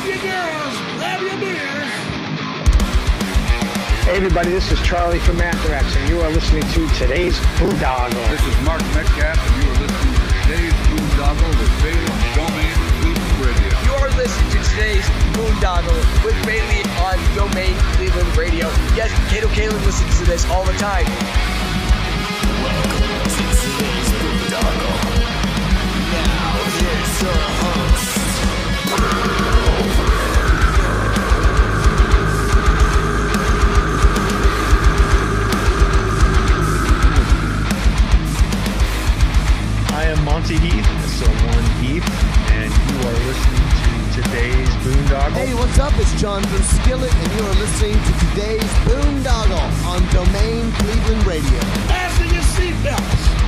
grab your girls, grab your beers. Hey everybody, this is Charlie from Anthrax, and you are listening to today's Boondoggle. This is Mark Metcalf, and you are listening to today's Boondoggle with Bailey on Domain Cleveland Radio. You're listening to today's Boondoggle with Bailey on Domain Cleveland Radio. Yes, Kato Kaelin listens to this all the time. Welcome to today's Boondoggle. Now here's your host. I am Monty Heath, so one Heath, and you are listening to today's Boondoggle. Hey, what's up? It's John from Skillet, and you are listening to today's Boondoggle on Domain Cleveland Radio. Fasten your seatbelts.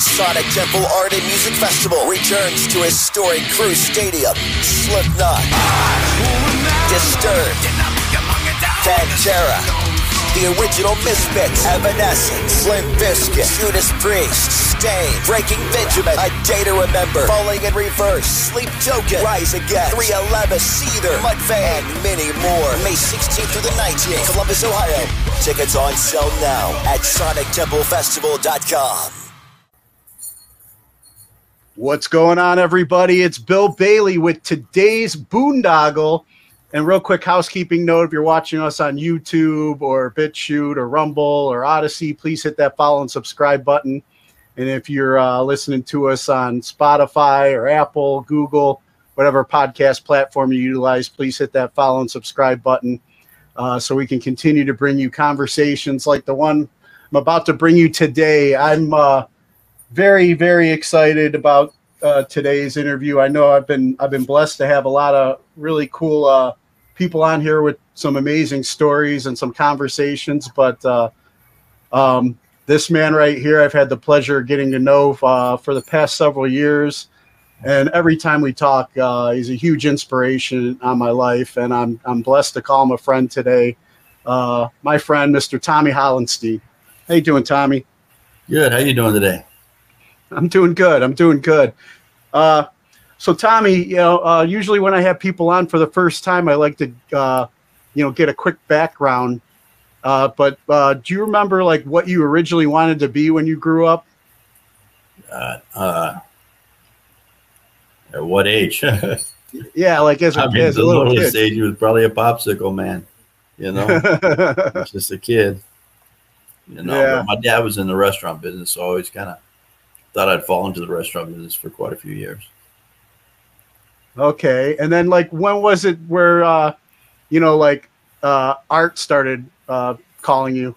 Sonic Temple Art and Music Festival returns to historic Crew Stadium. Slipknot, Disturbed, Pantera, the original Misfits, Evanescence, Limp Bizkit, Judas Priest, Staind, Breaking Benjamin, A Day to Remember, Falling in Reverse, Sleep Token, Rise Against, 311, Seether, Mudvayne, and many more. May 16th through the 19th, Columbus, Ohio. Tickets on sale now at SonicTempleFestival.com. What's going on, everybody? It's Bill Bailey with today's Boondoggle. And real quick housekeeping note: if you're watching us on YouTube or BitChute or Rumble or Odysee, please hit that follow and subscribe button. And if you're uh, listening to us on Spotify or Apple, Google, whatever podcast platform you utilize, please hit that follow and subscribe button uh, so we can continue to bring you conversations like the one I'm about to bring you today. I'm uh, very very excited about uh, today's interview. I know I've been I've been blessed to have a lot of really cool uh, people on here with some amazing stories and some conversations. But uh, um, this man right here, I've had the pleasure of getting to know uh, for the past several years, and every time we talk, uh, he's a huge inspiration on my life, and I'm I'm blessed to call him a friend today. Uh, my friend, Mr. Tommy Hollenstein. How you doing, Tommy? Good. How you doing today? I'm doing good. I'm doing good. Uh, so Tommy, you know, uh, usually when I have people on for the first time, I like to, uh, you know, get a quick background. Uh, but uh, do you remember like what you originally wanted to be when you grew up? Uh, uh, at what age? Yeah, like as a, mean, as the a little littlest kid. age was probably a popsicle man. You know, just a kid. You know, Yeah. my dad was in the restaurant business, so I always kind of thought I'd fall into the restaurant business for quite a few years. Okay, and then like when was it where, uh, you know, like uh, art started uh, calling you?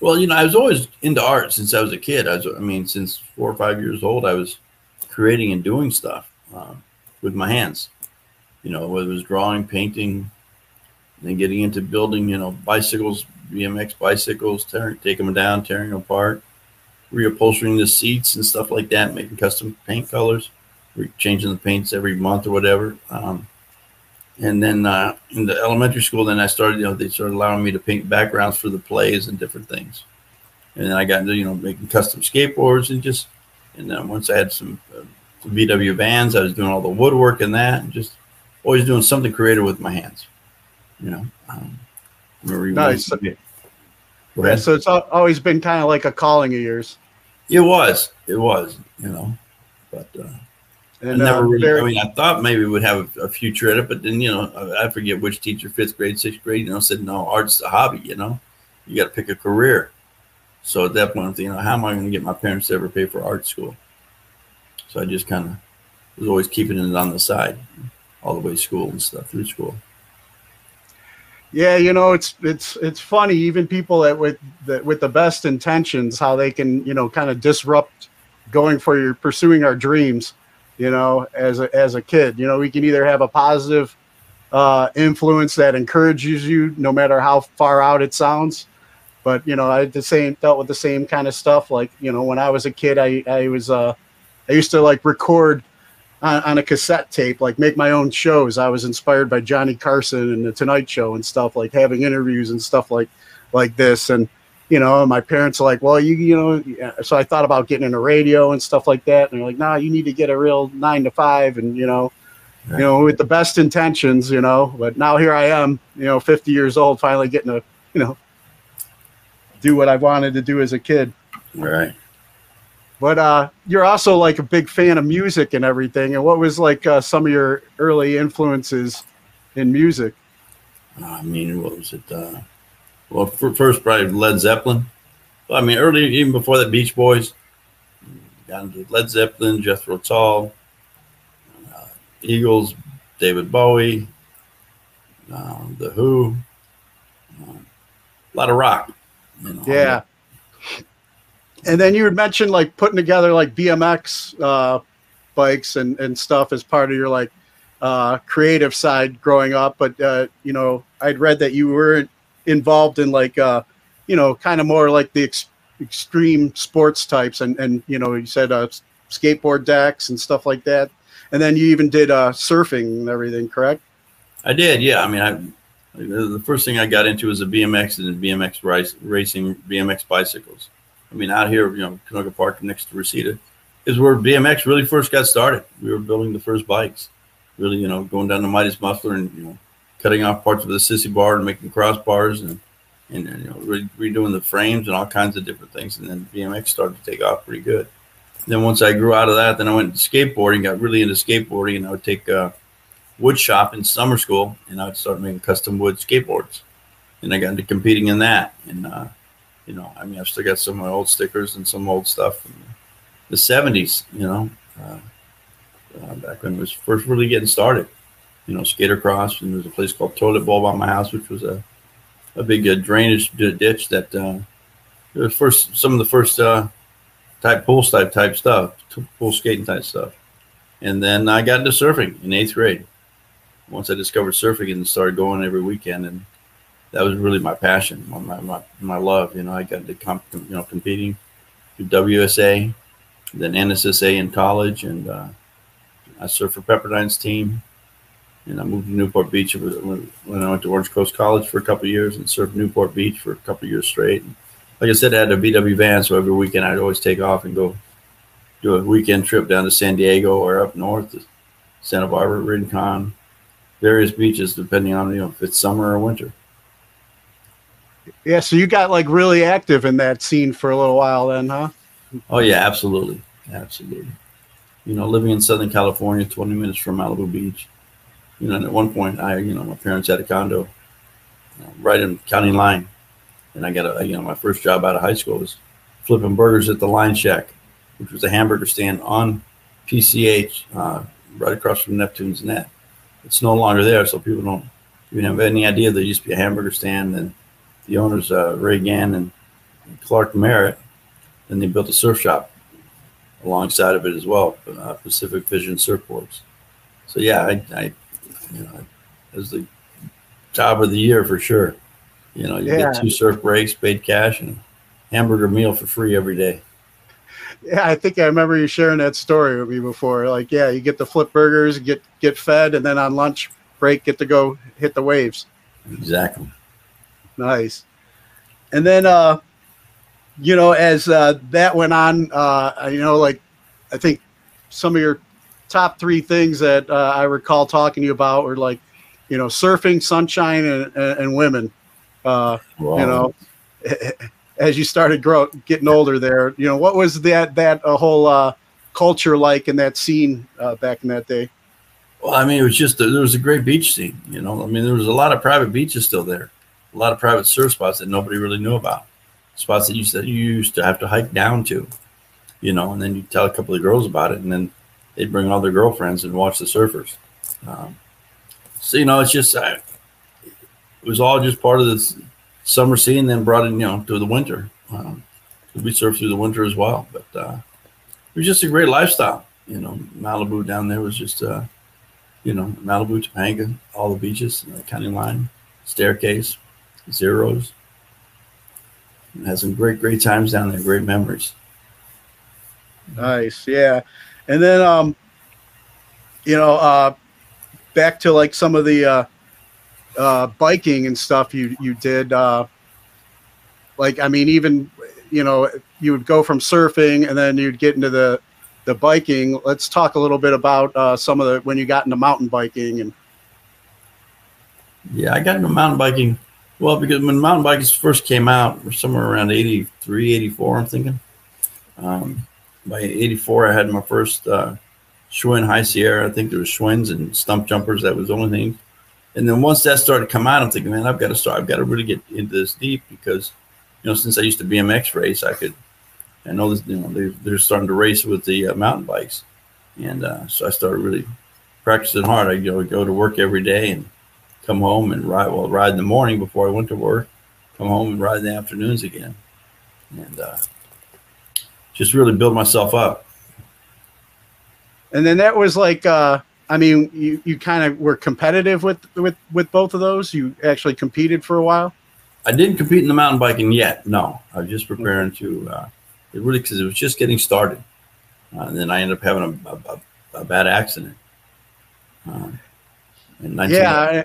Well, you know, I was always into art since I was a kid. I was, I mean, since four or five years old, I was creating and doing stuff um, with my hands. You know, whether it was drawing, painting, then getting into building, you know, bicycles, BMX bicycles, tearing, taking them down, tearing them apart, reupholstering the seats and stuff like that, making custom paint colors, changing the paints every month or whatever. Um, and then uh, in the elementary school, then I started, you know, they started allowing me to paint backgrounds for the plays and different things. And then I got into, you know, making custom skateboards and just, and then once I had some, uh, VW vans, I was doing all the woodwork and that, and just always doing something creative with my hands. You know, um, Nice. Yeah, so it's always been kind of like a calling of yours. It was, it was, you know, but uh, I And never uh, really. I mean, I thought maybe we would have a, future in it, but then you know, I, I forget which teacher, fifth grade, sixth grade, you know, said no, art's a hobby. You know, you got to pick a career. So at that point, I'm thinking, you know, how am I going to get my parents to ever pay for art school? So I just kind of was always keeping it on the side, all the way to school and stuff through school. Yeah, you know, it's it's it's funny. Even people that with that with the best intentions, how they can you know kind of disrupt going for your pursuing our dreams. You know, as a as a kid, you know, we can either have a positive uh, influence that encourages you, no matter how far out it sounds. But you know, I the same dealt with the same kind of stuff. Like you know, when I was a kid, I I was uh, I used to like record on, on a cassette tape, like make my own shows. I was inspired by Johnny Carson and the Tonight Show and stuff, like having interviews and stuff like like this. And you know, and my parents are like, well, you, you know, so I thought about getting in into radio and stuff like that. And they're like, nah, you need to get a real nine to five. And, you know, you know, with the best intentions, you know, but now here I am, you know, 50 years old, finally getting to, you know, do what I wanted to do as a kid. Right. But uh, you're also like a big fan of music and everything. And what was like uh, some of your early influences in music? I mean, what was it? Uh, well, first probably Led Zeppelin. Well, I mean, early even before that, Beach Boys, got into Led Zeppelin, Jethro Tull, uh, Eagles, David Bowie, uh, The Who, uh, a lot of rock. You know, Yeah. And then you had mentioned like putting together like BMX uh, bikes and, and stuff as part of your like uh, creative side growing up. But, uh, you know, I'd read that you were involved in like, uh, you know, kind of more like the ex- extreme sports types. And, and, you know, you said uh, skateboard decks and stuff like that. And then you even did uh, surfing and everything, correct? I did, yeah. I mean, I the first thing I got into was the BMX and BMX racing BMX bicycles. I mean, out here, you know, Canoga Park next to Reseda is where BMX really first got started. We were building the first bikes, really, you know, going down to Midas Muffler and you know, cutting off parts of the sissy bar and making crossbars and and, and you know, re- redoing the frames and all kinds of different things. And then BMX started to take off pretty good. Then once I grew out of that, then I went to skateboarding, got really into skateboarding, and I would take uh, wood shop in summer school, and I would start making custom wood skateboards. And I got into competing in that. And uh, you know, I mean, I've still got some of my old stickers and some old stuff from the '70s. You know, uh, uh, back when it was first really getting started. You know, skater cross, and there's a place called Toilet Bowl by my house, which was a a big uh, drainage ditch that uh, was first some of the first uh, type pool type type stuff, pool skating type stuff. And then I got into surfing in eighth grade. Once I discovered surfing and started going every weekend, and that was really my passion, my my, my, love. You know, I got into comp, you know competing through WSA, then NSSA in college, and uh, I surfed for Pepperdine's team. And I moved to Newport Beach when when I went to Orange Coast College for a couple of years and surfed Newport Beach for a couple of years straight. And like I said, I had a VW van, so every weekend I'd always take off and go do a weekend trip down to San Diego or up north to Santa Barbara, Rincon, various beaches, depending on you know if it's summer or winter. Yeah. So you got like really active in that scene for a little while then, huh? Oh yeah, absolutely, absolutely. You know, living in Southern California, 20 minutes from Malibu Beach. You know, and at one point, I, you know, my parents had a condo right in county line, and I got a, you know, my first job out of high school was flipping burgers at the Line Shack, which was a hamburger stand on PCH, uh, right across from Neptune's Net. It's no longer there, so people don't even have any idea there used to be a hamburger stand. And the owners, uh, Ray Gann and Clark Merritt, then they built a surf shop alongside of it as well, uh, Pacific Vision Surfboards. So yeah, I, I you know, it was the job of the year for sure. You know, you Yeah. get two surf breaks, paid cash, and hamburger meal for free every day. Yeah, I think I remember you sharing that story with me before. Like, yeah, you get the flip burgers, get get fed, and then on lunch break, get to go hit the waves. Exactly. Nice. And then, uh, you know, as uh, that went on, uh, you know, like I think some of your top three things that uh, I recall talking to you about were like, you know, surfing, sunshine, and, and, and women. Uh, Wow. You know, as you started grow getting older, there, you know, what was that that a whole uh, culture like in that scene uh, back in that day? Well, I mean, it was just there was a great beach scene. You know, I mean, there was a lot of private beaches still there, a lot of private surf spots that nobody really knew about, spots that you said you used to have to hike down to, you know, and then you tell a couple of girls about it, and then they'd bring all their girlfriends and watch the surfers. Um, so you know, it's just uh, it was all just part of this summer scene, then brought in you know to the winter. Um, we surfed through the winter as well, but uh, it was just a great lifestyle. You know, Malibu down there was just. Uh, you know, Malibu, Topanga, all the beaches, the county line, staircase, zeros. Had some great, great times down there, great memories. Nice, yeah. And then, um, you know, uh, back to like some of the uh, uh, biking and stuff you you did. Uh, like I mean, even you know, you would go from surfing and then you'd get into the the biking. Let's talk a little bit about uh, some of the when you got into mountain biking and Yeah, I got into mountain biking. Well, because when mountain bikes first came out, somewhere around 83, 84, I'm thinking. Um, by 84, I had my first uh, Schwinn High Sierra. I think there was Schwinn's and Stumpjumpers. That was the only thing. And then once that started to come out, I'm thinking, man, I've got to start. I've got to really get into this deep because, you know, since I used to BMX race, I could. I know this. You know, they, they're starting to race with the uh, mountain bikes, and uh, so I started really practicing hard. I you know go to work every day and come home and ride. Well, ride in the morning before I went to work. Come home and ride in the afternoons again, and uh, just really build myself up. and then that was like uh I mean, you, you kind of were competitive with, with with both of those. You actually competed for a while. I didn't compete in the mountain biking yet. No, I was just preparing to. Uh, it really because it was just getting started, uh, and then I ended up having a, a, a bad accident. Uh, in Yeah,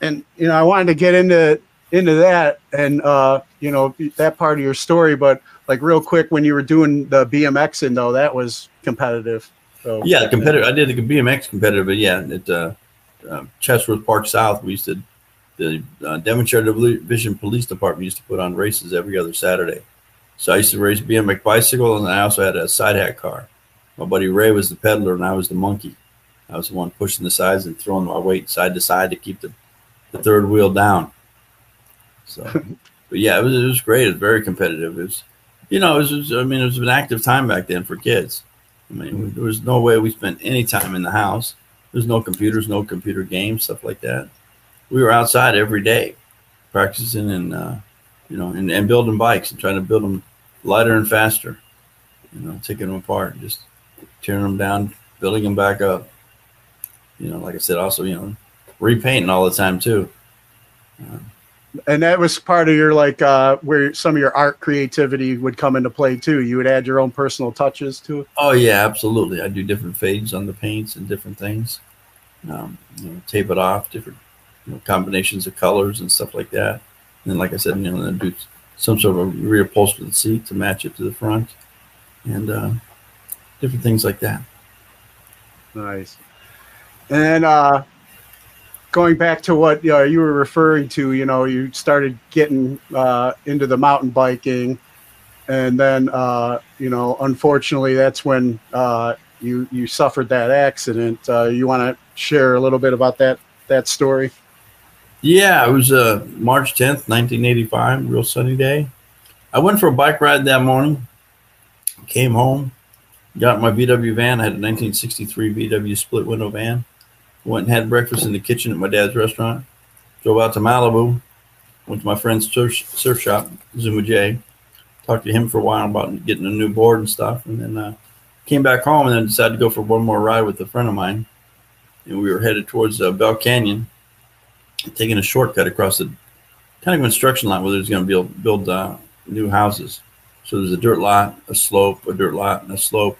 and you know, I wanted to get into into that and uh, you know that part of your story, but like real quick, when you were doing the BMX and though, that was competitive. So Yeah, competitive. I did the BMX competitive, but yeah, at uh, uh, Chatsworth Park South, we used to the uh, Devonshire Division Police Department used to put on races every other Saturday. So I used to race BMX bicycle, and I also had a sidehack car. My buddy Ray was the peddler, and I was the monkey. I was the one pushing the sides and throwing my weight side to side to keep the, the third wheel down. So, but yeah, it was it was great. It was very competitive. It was, you know, it was, I mean, it was an active time back then for kids. I mean, there was no way we spent any time in the house. There's no computers, no computer games, stuff like that. We were outside every day, practicing and uh, you know, and, and building bikes and trying to build them lighter and faster. You know, taking them apart, just tearing them down, building them back up. You know, like I said, also you know, repainting all the time too. And that was part of your like uh, where some of your art creativity would come into play too. You would add your own personal touches to it. Oh yeah, absolutely. I do different fades on the paints and different things. Um, you know, tape it off, different you know, combinations of colors and stuff like that. And then, like I said, you know, then do some sort of a rear upholstered seat to match it to the front, and uh, different things like that. Nice. And uh, going back to what uh, you were referring to, you know, you started getting uh, into the mountain biking, and then uh, you know, unfortunately, that's when uh, you you suffered that accident. Uh, you want to share a little bit about that that story? Yeah, it was uh, March 10th, 1985, real sunny day. I went for a bike ride that morning, came home, got my VW van. I had a 1963 VW split window van. Went and had breakfast in the kitchen at my dad's restaurant. Drove out to Malibu, went to my friend's surf, surf shop, Zuma Jay. Talked to him for a while about getting a new board and stuff. And then uh, came back home and then decided to go for one more ride with a friend of mine. And we were headed towards uh, Bell Canyon taking a shortcut across the kind of construction lot where there's going to build build uh, new houses. So there's a dirt lot, a slope, a dirt lot, and a slope,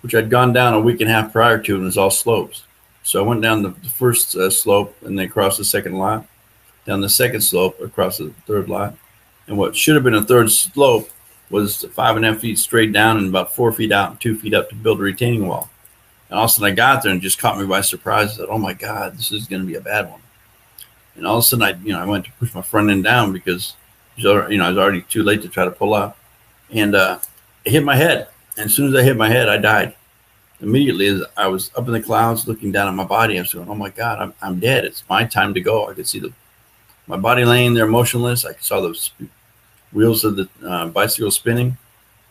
which I'd gone down a week and a half prior to, and it was all slopes. So I went down the, the first uh, slope and then across the second lot, down the second slope across the third lot, and what should have been a third slope was five and a half feet straight down and about four feet out and two feet up to build a retaining wall. And all of a sudden I got there and just caught me by surprise. I said, "Oh my God, this is going to be a bad one." And all of a sudden, I you know I went to push my front end down because you know I was already too late to try to pull up, and uh, it hit my head. And as soon as I hit my head, I died immediately. As I was up in the clouds, looking down at my body, I was going, "Oh my God, I'm I'm dead. It's my time to go." I could see the my body laying there motionless. I saw the sp- wheels of the uh, bicycle spinning,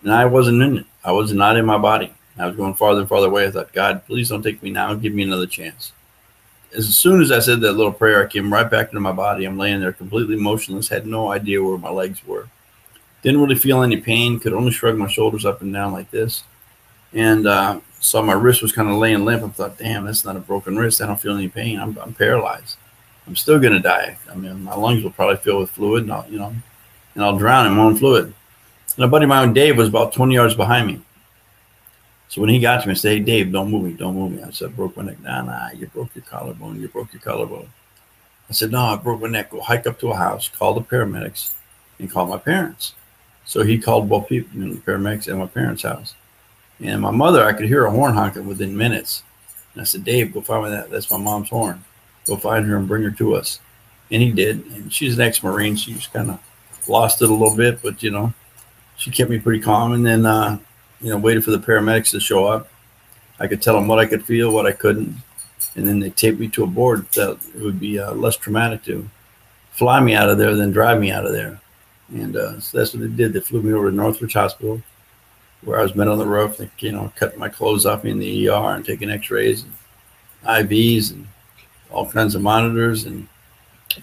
and I wasn't in it. I was not in my body. I was going farther and farther away. I thought, God, please don't take me now. Give me another chance as soon as I said that little prayer, I came right back into my body. I'm laying there completely motionless, had no idea where my legs were. Didn't really feel any pain, could only shrug my shoulders up and down like this. And uh, saw my wrist was kind of laying limp. I thought, damn, that's not a broken wrist. I don't feel any pain. I'm, I'm paralyzed. I'm still going to die. I mean, my lungs will probably fill with fluid, and I'll, you know, and I'll drown in my own fluid. And a buddy of mine, Dave, was about 20 yards behind me. So when he got to me, I said, Hey, Dave, don't move me, don't move me. I said, I broke my neck. Nah, nah, you broke your collarbone, you broke your collarbone. I said, No, I broke my neck. Go hike up to a house, call the paramedics, and call my parents. So he called both people, you know, the paramedics and my parents' house. And my mother, I could hear a horn honking within minutes. And I said, Dave, go find me that. That's my mom's horn. Go find her and bring her to us. And he did. And she's an ex-Marine. She just kind of lost it a little bit, but you know, she kept me pretty calm. And then, uh, you know, waited for the paramedics to show up. I could tell them what I could feel, what I couldn't. And then they taped me to a board that it would be uh, less traumatic to fly me out of there than drive me out of there. And uh, so that's what they did. They flew me over to Northridge Hospital, where I was met on the roof. You know, cut my clothes off me in the ER and taking X-rays and IVs and all kinds of monitors and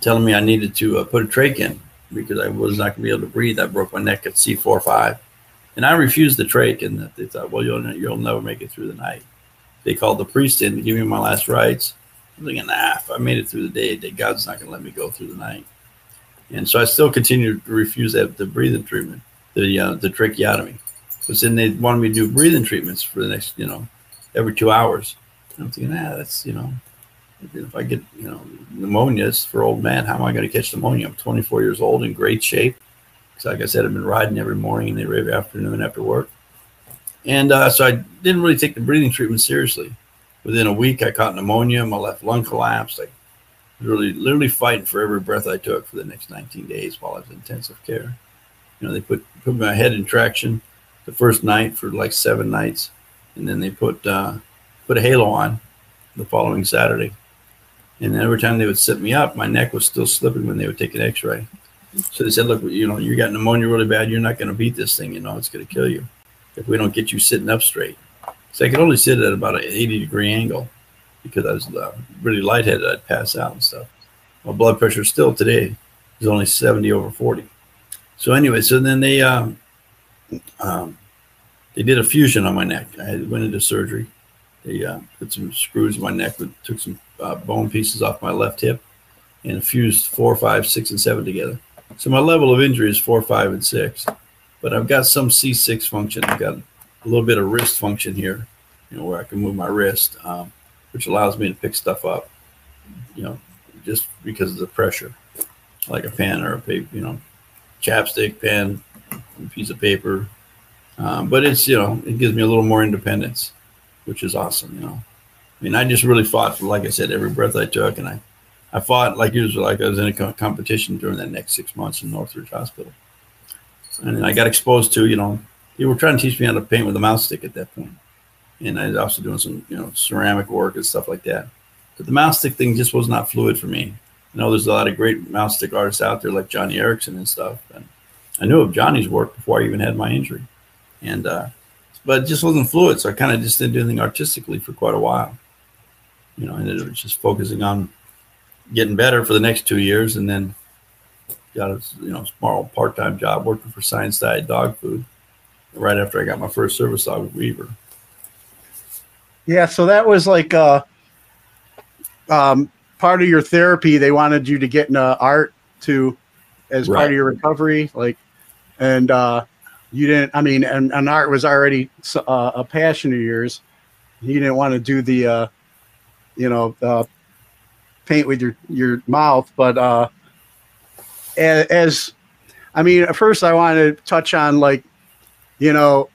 telling me I needed to uh, put a trach in because I was not going to be able to breathe. I broke my neck at C4-5, and I refused the trach. And they thought, well, you'll you'll never make it through the night. They called the priest in to give me my last rites. I'm thinking, nah, if I made it through the day, God's not going to let me go through the night. And so I still continued to refuse that the breathing treatment, the uh, the tracheotomy. But then they wanted me to do breathing treatments for the next, you know, every two hours. And I'm thinking, ah, that's you know, if I get you know pneumonia, it's for old man. How am I going to catch pneumonia? I'm 24 years old in great shape. Because like I said, I've been riding every morning and every afternoon after work. And uh, so I didn't really take the breathing treatment seriously. Within a week, I caught pneumonia. My left lung collapsed. I was really literally fighting for every breath I took for the next 19 days while I was in intensive care. You know, they put put my head in traction the first night for like seven nights, and then they put uh, put a halo on the following Saturday. And every time they would sit me up, my neck was still slipping when they would take an X-ray. So they said, "Look, you know, you got pneumonia really bad. You're not going to beat this thing. You know, it's going to kill you if we don't get you sitting up straight." So I could only sit at about an 80 degree angle because I was uh, really lightheaded. I'd pass out and stuff. My blood pressure still today is only 70 over 40. So anyway, so then they um, um, they did a fusion on my neck. I went into surgery. They uh, put some screws in my neck, but took some uh, bone pieces off my left hip and fused four, five, six, and seven together. So my level of injury is four, five, and six, but I've got some C6 function. I've got a little bit of wrist function here, you know, where I can move my wrist. Um, which allows me to pick stuff up, you know, just because of the pressure, like a pen or a paper, you know, chapstick, pen, piece of paper. Um, but it's, you know, it gives me a little more independence, which is awesome, you know. I mean, I just really fought for, like I said, every breath I took, and I, I fought like it was like I was in a competition during that next six months in Northridge Hospital. And I got exposed to, you know, they were trying to teach me how to paint with a mouse stick at that point and I was also doing some you know ceramic work and stuff like that. But the mouse stick thing just was not fluid for me. I know there's a lot of great mouse stick artists out there like Joni Eareckson and stuff, and I knew of Joni's work before I even had my injury, and uh, but it just wasn't fluid. So I kind of just didn't do anything artistically for quite a while. You know, and it was just focusing on getting better for the next two years, and then got a you know small part time job working for Science Diet Dog Food right after I got my first service dog with Weaver. Yeah, so that was like uh, um, part of your therapy. They wanted you to get into art to as right. part of your recovery, like, and uh, you didn't. I mean, and, and art was already uh, a passion of yours. You didn't want to do the, uh, you know, uh, paint with your your mouth, but uh, as, I mean, at first I want to touch on like, you know,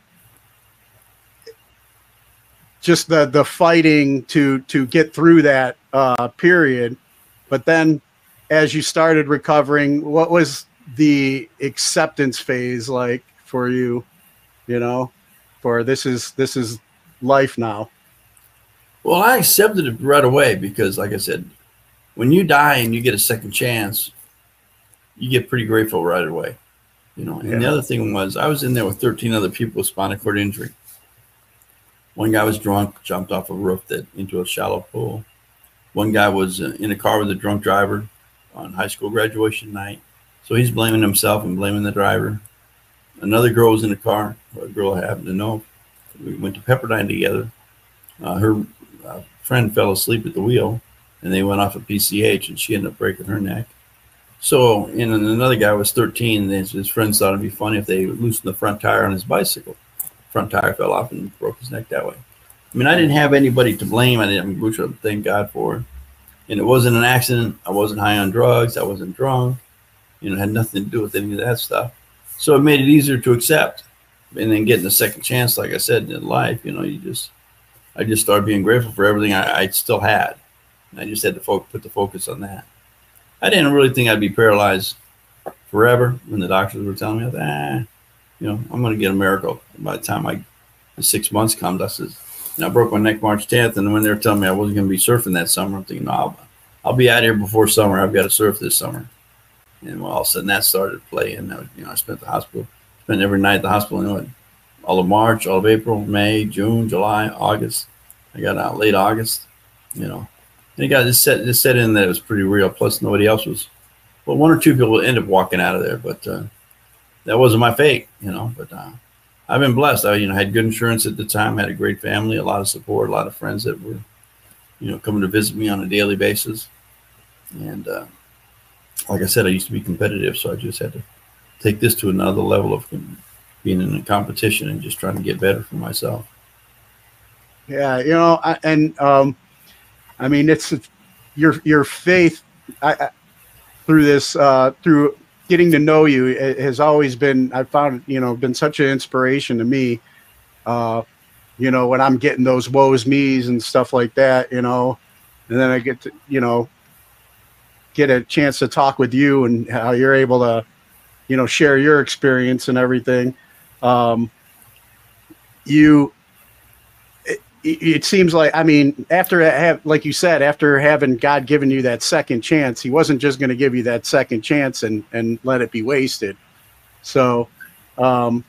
just the the fighting to to get through that uh, period. But then, as you started recovering, what was the acceptance phase like for you? You know, for this is this is life now. Well, I accepted it right away because, like I said, when you die and you get a second chance, you get pretty grateful right away. You know, and yeah. the other thing was I was in there with 13 other people with spinal cord injury. One guy was drunk, jumped off a roof that into a shallow pool. One guy was in a car with a drunk driver on high school graduation night. So he's blaming himself and blaming the driver. Another girl was in the car, a girl I happened to know. We went to Pepperdine together. Uh, her uh, friend fell asleep at the wheel and they went off a PCH and she ended up breaking her neck. So, and another guy was 13. And his friends thought it'd be funny if they loosened the front tire on his bicycle front tire fell off and broke his neck that way. I mean, I didn't have anybody to blame. I didn't, which I thank God for. And it wasn't an accident. I wasn't high on drugs. I wasn't drunk. You know, had nothing to do with any of that stuff. So it made it easier to accept. And then getting a second chance, like I said, in life, you know, you just, I just started being grateful for everything I, I still had. I just had to fo- put the focus on that. I didn't really think I'd be paralyzed forever when the doctors were telling me, ah, you know, I'm going to get a miracle. By the time I, the six months comes, I says, and I broke my neck March 10th. And when they were telling me I wasn't going to be surfing that summer, I'm thinking, no, I'll, I'll be out here before summer. I've got to surf this summer. And all of a sudden that started playing. You know, I spent the hospital, spent every night at the hospital. You know, all of March, all of April, May, June, July, August. I got out late August. You know, and it got this set this set in that it was pretty real. Plus, nobody else was. Well, one or two people ended up walking out of there, but uh, that wasn't my fate. You know, but uh, I've been blessed. I you know had good insurance at the time, had a great family, a lot of support, a lot of friends that were, you know, coming to visit me on a daily basis, and. Uh, like I said, I used to be competitive, so I just had to take this to another level of being in a competition and just trying to get better for myself. Yeah, you know, I, and um, I mean, it's your your faith I, I, through this uh, through getting to know you has always been I found you know been such an inspiration to me. Uh, you know, when I'm getting those woes me's and stuff like that, you know, and then I get to you know get a chance to talk with you and how you're able to, you know, share your experience and everything. Um, you, it, it seems like, I mean, after have, like you said, after having God given you that second chance, he wasn't just going to give you that second chance and, and let it be wasted. So, um,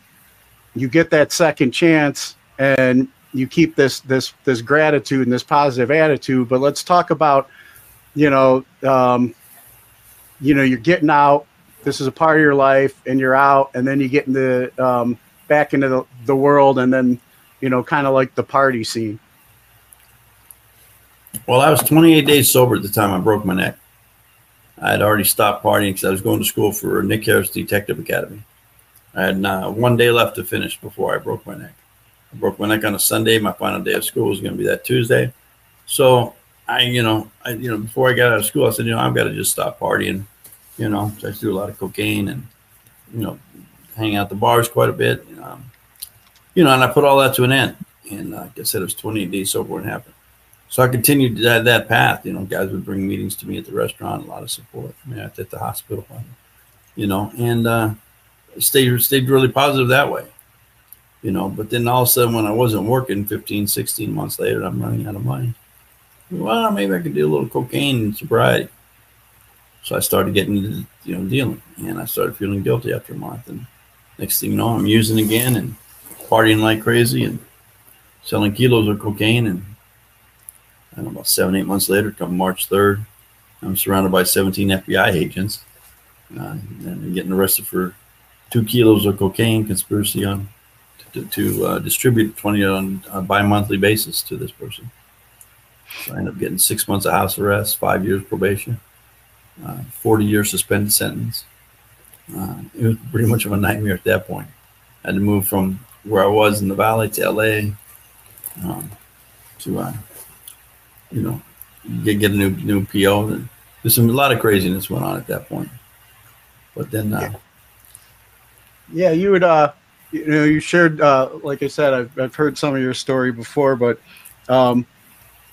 you get that second chance and you keep this, this, this gratitude and this positive attitude, but let's talk about, you know, um, you know, you're getting out. This is a part of your life, and you're out, and then you get into um, back into the, the world, and then, you know, kind of like the party scene. Well, I was 28 days sober at the time I broke my neck. I had already stopped partying because I was going to school for Nick Harris Detective Academy. I had uh, one day left to finish before I broke my neck. I broke my neck on a Sunday. My final day of school was going to be that Tuesday. So I, you know, I, you know, before I got out of school, I said, you know, I've got to just stop partying. You know, so I do a lot of cocaine and, you know, hang out the bars quite a bit. Um, you know, and I put all that to an end. And uh, like I said, it was 28 days sober when it happened. So I continued that, that path. You know, guys would bring meetings to me at the restaurant, a lot of support. I mean, at the hospital, you know, and uh, stayed stayed really positive that way. You know, but then all of a sudden, when I wasn't working, 15, 16 months later, I'm running out of money well, maybe I could do a little cocaine and sobriety. So I started getting into, you know, dealing and I started feeling guilty after a month. And next thing you know, I'm using again and partying like crazy and selling kilos of cocaine. And I don't know, about seven, eight months later, come March 3rd, I'm surrounded by 17 FBI agents uh, and getting arrested for two kilos of cocaine conspiracy on to, to uh, distribute 20 on a bi-monthly basis to this person. So I ended up getting six months of house arrest, five years probation, uh, 40 year suspended sentence. Uh, it was pretty much of a nightmare at that point. I had to move from where I was in the valley to LA um, to, uh, you know, get, get a new new PO. There's some a lot of craziness went on at that point. But then, uh, yeah. yeah, you would, uh, you know, you shared, uh, like I said, I've, I've heard some of your story before, but um,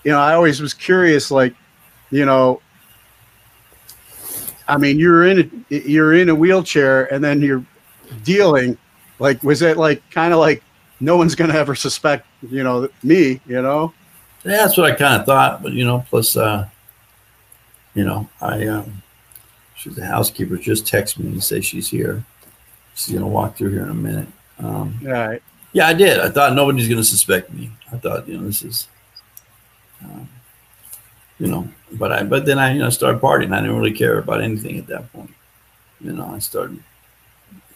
you know, I always was curious, like, you know, I mean, you're in a, you're in a wheelchair and then you're dealing. Like, was it like kind of like no one's gonna ever suspect, you know, me, you know? Yeah, that's what I kind of thought, but you know, plus, uh, you know, I um, she's the housekeeper. Just text me and say she's here. She's gonna walk through here in a minute. Um, right. Yeah, I did. I thought nobody's gonna suspect me. I thought, you know, this is um, you know, but I but then I you know started partying. I didn't really care about anything at that point. You know, I started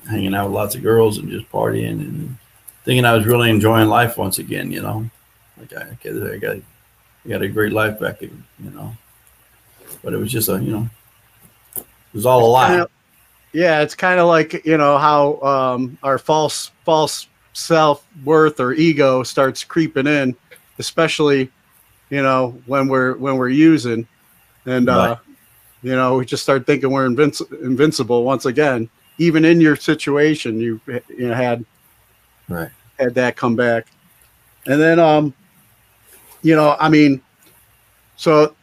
hanging out with lots of girls and just partying and thinking I was really enjoying life once again. You know, like I, I got I got a great life back. You know, but it was just a you know, it was all a lie. Yeah, it's kind of like you know how um, our false false self worth or ego starts creeping in, especially you know, when we're when we're using. And uh, You know, we just start thinking we're invinci- invincible once again. Even in your situation, you you know, had Right. had that come back, and then um, you know, I mean, so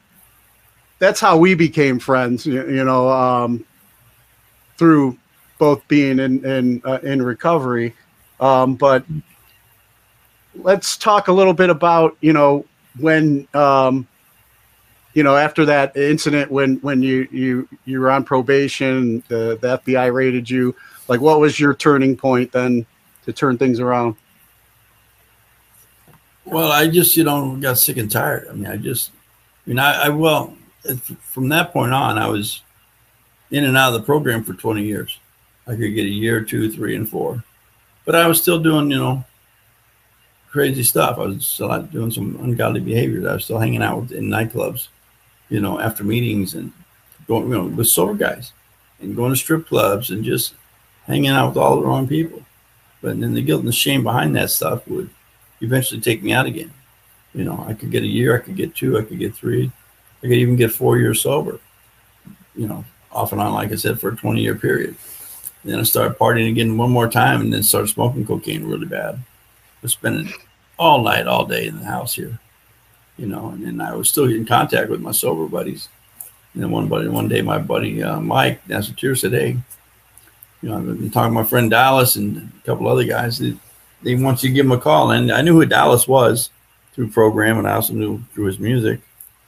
that's how we became friends. You, you know, um, through both being in in uh, in recovery, um, but let's talk a little bit about you know when um, you know after that incident when when you you you were on probation the, the fbi raided you like what was your turning point then to turn things around Well, I just, you know, got sick and tired. I mean, I just, I mean, I, I well, from that point on, I was in and out of the program for 20 years. I could get a year, two, three, and four, but I was still doing, you know, crazy stuff. I was still out doing some ungodly behaviors. I was still hanging out in nightclubs, you know, after meetings and going, you know, with sober guys and going to strip clubs and just hanging out with all the wrong people. But then the guilt and the shame behind that stuff would eventually take me out again. You know, I could get a year, I could get two, I could get three, I could even get four years sober. You know, off and on, like I said, for a 20 year period. And then I started partying again one more time and then started smoking cocaine really bad. Was spending all night, all day in the house here. You know, and then I was still in contact with my sober buddies. And then one buddy, one day, my buddy uh, Mike Nassatir said, "Hey, you know, I've been talking to my friend Dallas and a couple other guys. They, they want you to give him a call. And I knew who Dallas was through program, and I also knew through his music.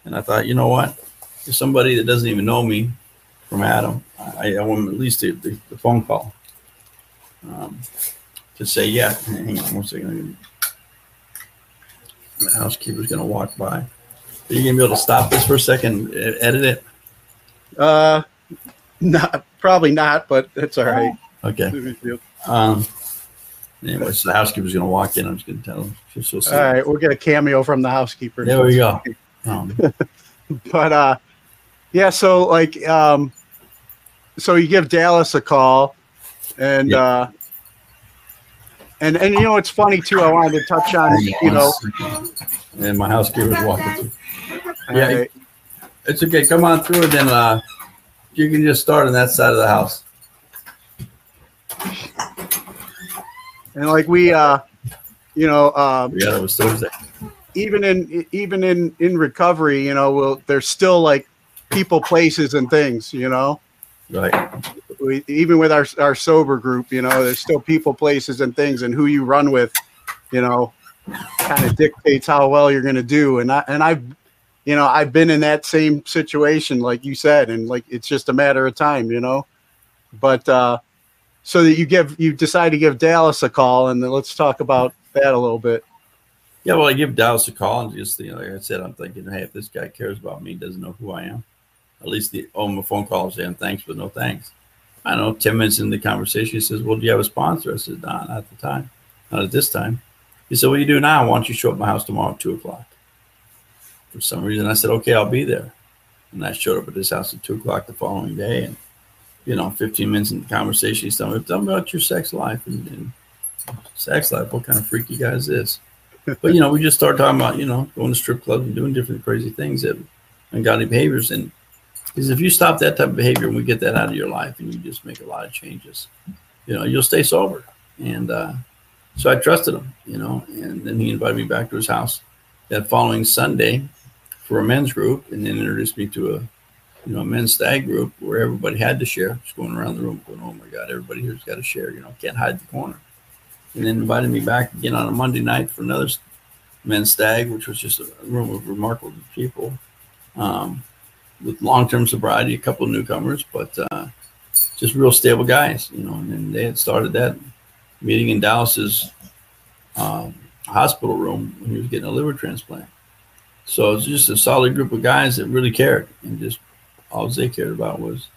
And I thought, you know what? If somebody that doesn't even know me from Adam. I, I want at least the, the, the phone call um, to say, yeah. Hang on one second. The housekeeper's going to walk by. Are you going to be able to stop this for a second, e- edit it? uh not probably not but it's all right Okay. Um, anyway, so the housekeeper's going to walk in. I'm just going to tell she'll all right we'll get a cameo from the housekeeper There we go. Um, but uh yeah so like um so you give dallas a call and Yeah. uh and and you know it's funny too i wanted to touch on you know and my housekeeper's walking through. Yeah, right, It's okay. Come on through, and then uh, you can just start on that side of the house. and like we uh you know um Yeah, that was Thursday. even in even in in recovery you know well there's still like people places and things you know Right. We, even with our our sober group, you know, there's still people, places, and things, and who you run with, you know, kind of dictates how well you're going to do. And I and I've, you know, I've been in that same situation, like you said, and like it's just a matter of time, you know. But uh, so that you give you decide to give Dallas a call, and then let's talk about that a little bit. Yeah, well, I give Dallas a call and just, you know, like I said, I'm thinking, hey, if this guy cares about me, doesn't know who I am, at least the him a phone call saying thanks, but no thanks. I don't know, 10 minutes into the conversation, he says, well, do you have a sponsor? I said, nah, not at the time, not at this time. He said, what do you do now? Why don't you show up at my house tomorrow at 2 o'clock? For some reason, I said, okay, I'll be there. And I showed up at his house at 2 o'clock the following day. And, you know, 15 minutes in the conversation, he's telling me, tell me about your sex life. And, and sex life, what kind of freaky guy is this? but you know, we just start talking about you know going to strip clubs and doing different crazy things that ungodly behaviors. And because if you stop that type of behavior and we get that out of your life and you just make a lot of changes, you know, you'll stay sober. And uh, so I trusted him, you know, and then he invited me back to his house that following Sunday for a men's group, and then introduced me to a you know a men's stag group where everybody had to share. Just going around the room, going, "Oh my God, everybody here's got to share." You know, can't hide the corner and then invited me back again on a Monday night for another men's stag, which was just a room of remarkable people um, with long-term sobriety, a couple of newcomers, but uh, just real stable guys, you know. And then they had started that meeting in Dallas's um, hospital room when he was getting a liver transplant. So it's just a solid group of guys that really cared, and just all they cared about was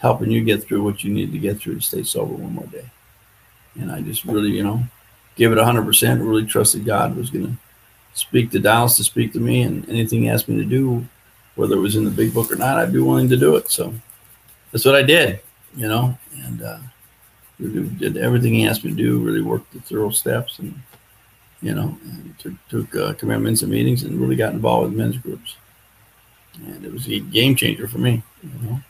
helping you get through what you needed to get through to stay sober one more day and I just really, you know, gave it hundred percent. Really trusted God was going to speak to Dallas to speak to me, and anything he asked me to do, whether it was in the big book or not, I'd be willing to do it. So that's what I did, you know, and uh, really did everything he asked me to do. Really worked the thorough steps, and you know, and took, took uh, commitments and meetings, and really got involved with men's groups. And it was a game changer for me. You know?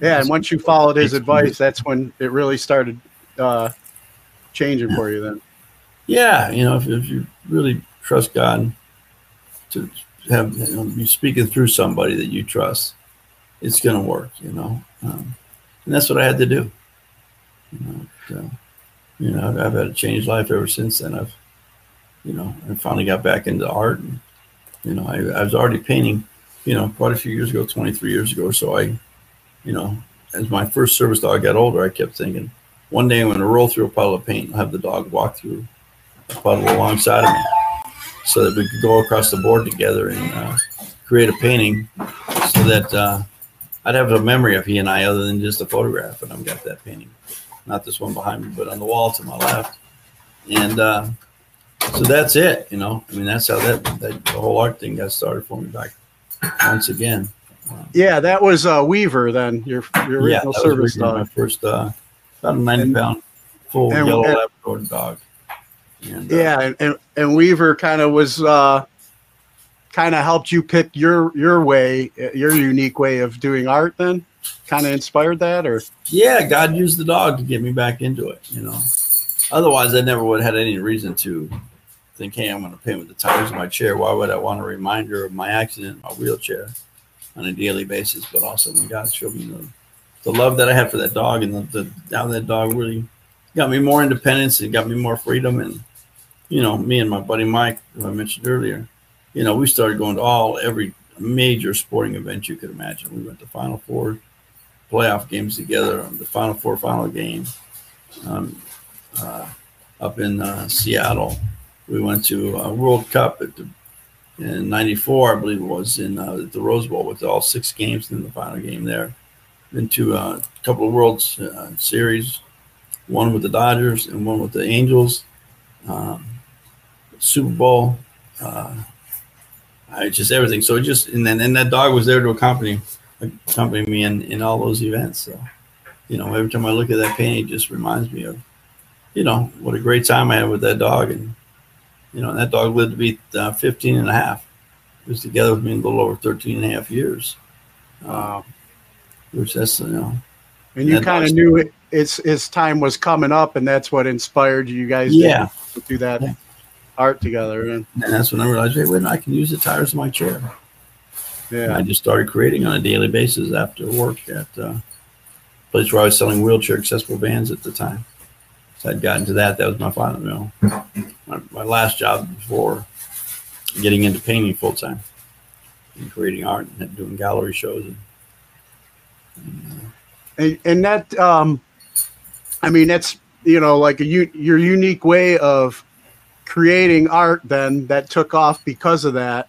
Yeah, and once you followed his advice, that's when it really started uh, changing for you. Then, Yeah, you know, if, if you really trust God to have you speaking through somebody that you trust, it's going to work. You know, um, and that's what I had to do. You know, so, you know, I've, had a changed life ever since then. I've, you know, I finally got back into art, and you know, I, I was already painting, you know, quite a few years ago, 23 years ago or so. I, you know, as my first service dog got older, I kept thinking, one day I'm going to roll through a puddle of paint and have the dog walk through a puddle alongside of me so that we could go across the board together and uh, create a painting so that uh, I'd have a memory of he and I other than just a photograph. And I've got that painting, not this one behind me, but on the wall to my left. And uh, so that's it, you know. I mean, that's how that, that the whole art thing got started for me back once again. yeah, that was uh, Weaver. Then your your Yeah, original that was service originally my dog. first uh, about a 90 And- pound full and- yellow and- Labrador dog. And, uh, Yeah, and, and, Weaver kind of was uh, kind of helped you pick your your way, your unique way of doing art. Then, kind of inspired that, or yeah, God used the dog to get me back into it. You know, otherwise I never would have had any reason to think, hey, I'm going to paint with the tires of my chair. Why would I want a reminder of my accident, in my wheelchair, on a daily basis? But also when God showed me the, the love that I had for that dog, and the, the how that dog really got me more independence and got me more freedom. And you know, me and my buddy Mike, who I mentioned earlier, you know, we started going to all every major sporting event you could imagine. We went to Final Four playoff games together, um, the Final Four final game um, uh, up in uh, Seattle. We went to a World Cup at the, in '94, I believe it was, in uh, the Rose Bowl with all six games in the final game there. Been to uh, a couple of World uh, Series, one with the Dodgers and one with the Angels. Um, Super Bowl. Uh, I just everything. So it just and then and that dog was there to accompany accompany me in, in all those events. So you know, every time I look at that painting, it just reminds me of you know what a great time I had with that dog, and you know that dog lived to be uh, 15 and a half. He was together with me a little over 13 and a half years. Uh, which that's you know and you kind of knew it, its its time was coming up, and that's what inspired you guys. Yeah. to do that Yeah. Art together. And and that's when I realized, hey, wait, I can use the tires of my chair. And yeah, I just started creating on a daily basis after work at uh, a place where I was selling wheelchair accessible vans at the time. So I'd gotten to that. That was my final, you know, my, my last job before getting into painting full time and creating art and doing gallery shows. And, and, and that um, I mean that's you know like a your unique way of creating art. Then that took off because of that.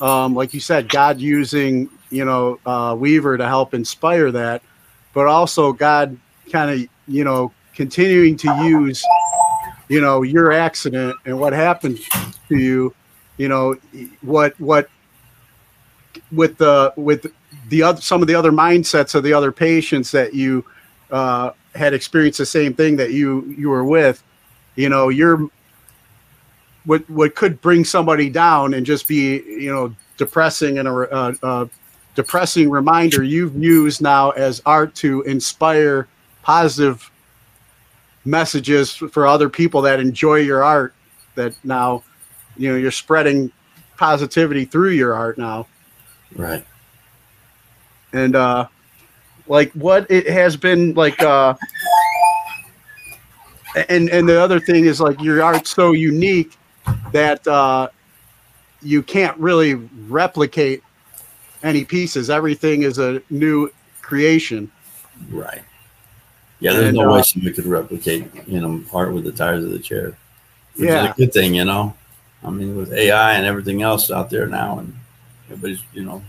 Um, like you said, God using you know uh, Weaver to help inspire that, but also God kind of you know continuing to use you know your accident and what happened to you you know what what with the with the other some of the other mindsets of the other patients that you uh, had experienced the same thing that you you were with you know you're what what could bring somebody down and just be you know depressing and a, a, a depressing reminder you've used now as art to inspire positive messages for other people that enjoy your art that now you know you're spreading positivity through your art now right. and uh like what it has been like uh and and the other thing is like your art's so unique that uh you can't really replicate any pieces everything is a new creation Right. Yeah, there's And, no uh, way somebody could replicate, you know, art with the tires of the chair. Which Yeah. is a good thing, you know. I mean, with AI and everything else out there now, and everybody's, you know,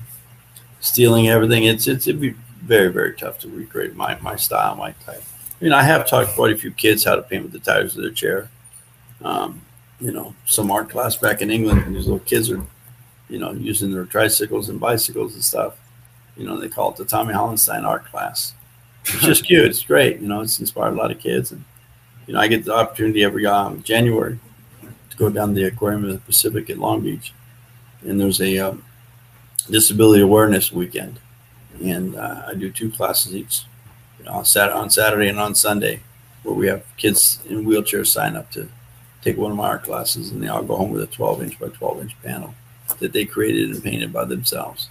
stealing everything, it's it's it'd be very very tough to recreate my my style, my type. I mean, I have taught quite a few kids how to paint with the tires of their chair. Um, you know, some art class back in England, and these little kids are, you know, using their tricycles and bicycles and stuff. You know, they call it the Tommy Hollenstein art class it's just cute. It's great. You know, it's inspired a lot of kids. And, you know, I get the opportunity every um, January to go down to the Aquarium of the Pacific in Long Beach. And there's a um, disability awareness weekend. and uh, I do two classes each, you know, on Saturday, on Saturday and on Sunday, where we have kids in wheelchairs sign up to take one of my art classes, and they all go home with a 12 inch by 12 inch panel that they created and painted by themselves.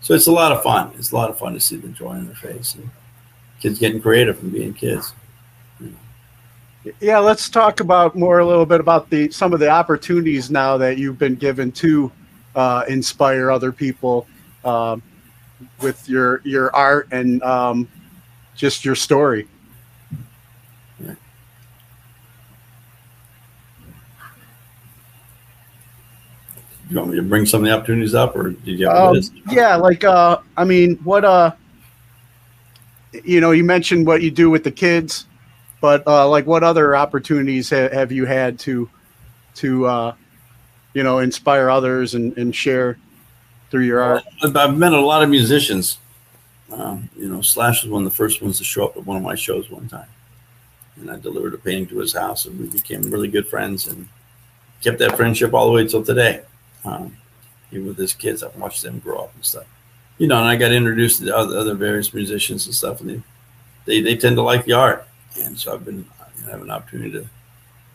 So it's a lot of fun. It's a lot of fun to see the joy in their face and kids getting creative and being kids. Yeah, let's talk about more a little bit about the some of the opportunities now that you've been given to uh, inspire other people um, with your your art and um, just your story. You want me to bring some of the opportunities up, or did you have a Um, yeah, like uh, I mean, what uh, you know, you mentioned what you do with the kids, but uh, like what other opportunities ha- have you had to to uh, you know inspire others and, and share through your art? I've I've met a lot of musicians. Um, you know, Slash was one of the first ones to show up at one of my shows one time, and I delivered a painting to his house, and we became really good friends, and kept that friendship all the way till today. Um, even with his kids, I've watched them grow up and stuff. You know, and I got introduced to other, other various musicians and stuff, and they, they they tend to like the art, and so I've been I have an opportunity to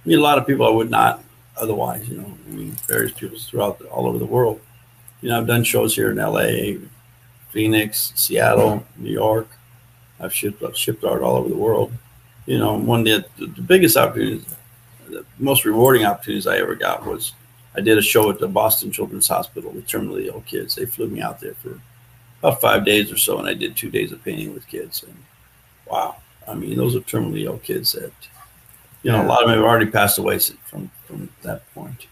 meet a lot of people I would not otherwise. You know, I mean, various people throughout the, all over the world. You know, I've done shows here in L.A., Phoenix, Seattle, New York. I've shipped I've shipped art all over the world. You know, one of the, the biggest opportunities, the most rewarding opportunities I ever got was I did a show at the Boston Children's Hospital with terminally ill kids. They flew me out there for about five days or so, and I did two days of painting with kids. And wow, I mean, those are terminally ill kids that, you know, a lot of them have already passed away from from that point.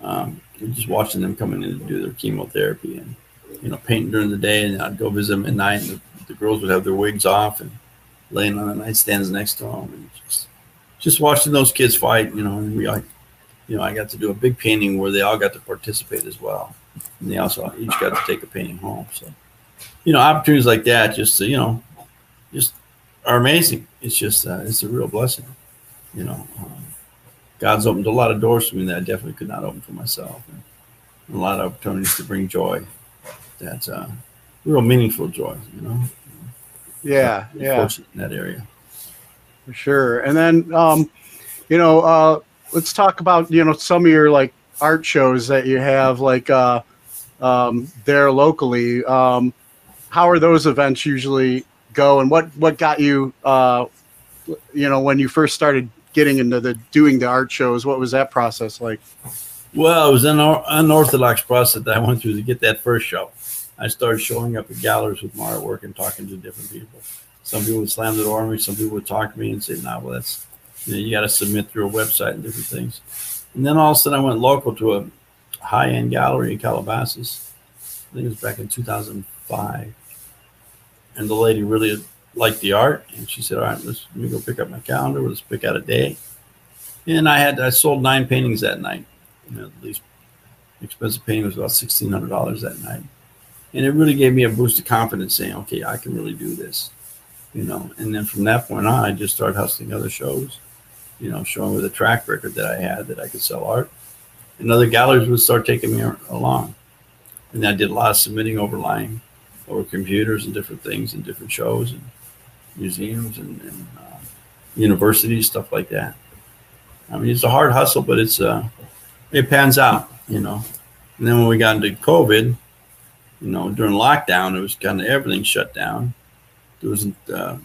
Um, just watching them coming in to do their chemotherapy and you know painting during the day, and I'd go visit them at night, and the, the girls would have their wigs off and laying on the nightstands next to them, and just just watching those kids fight, you know, and we like you know, I got to do a big painting where they all got to participate as well. And they also each got to take a painting home. So, you know, opportunities like that just, uh, you know, just are amazing. It's just, uh, it's a real blessing. You know, um, God's opened a lot of doors for me that I definitely could not open for myself. And a lot of opportunities to bring joy. That's uh, real meaningful joy, you know. Yeah, yeah. In that area. For sure. And then, um, you know, uh, let's talk about you know some of your like art shows that you have like uh, um, there locally. Um, how are those events usually go, and what what got you, uh, you know, when you first started getting into the doing the art shows? What was that process like? Well, it was an unorthodox process that I went through to get that first show. I started showing up at galleries with my artwork and talking to different people. Some people would slam the door on me. Some people would talk to me and say, "Nah, well, that's you, know, you got to submit through a website and different things." And then all of a sudden, I went local to a high-end gallery in Calabasas. I think it was back in 2005, and the lady really liked the art, and she said, "All right, let's let me go pick up my calendar. Let's pick out a day." And I had I sold nine paintings that night. You know, at least expensive painting was about sixteen hundred dollars that night, and it really gave me a boost of confidence, saying, "Okay, I can really do this." You know, and then from that point on, I just started hustling other shows. You know, showing with a track record that I had that I could sell art, and other galleries would start taking me along. And I did a lot of submitting overlying over computers and different things and different shows and museums and, and uh, universities, stuff like that. I mean, it's a hard hustle, but it's uh, it pans out, you know. And then when we got into COVID, you know, during lockdown, it was kind of everything shut down. There was uh,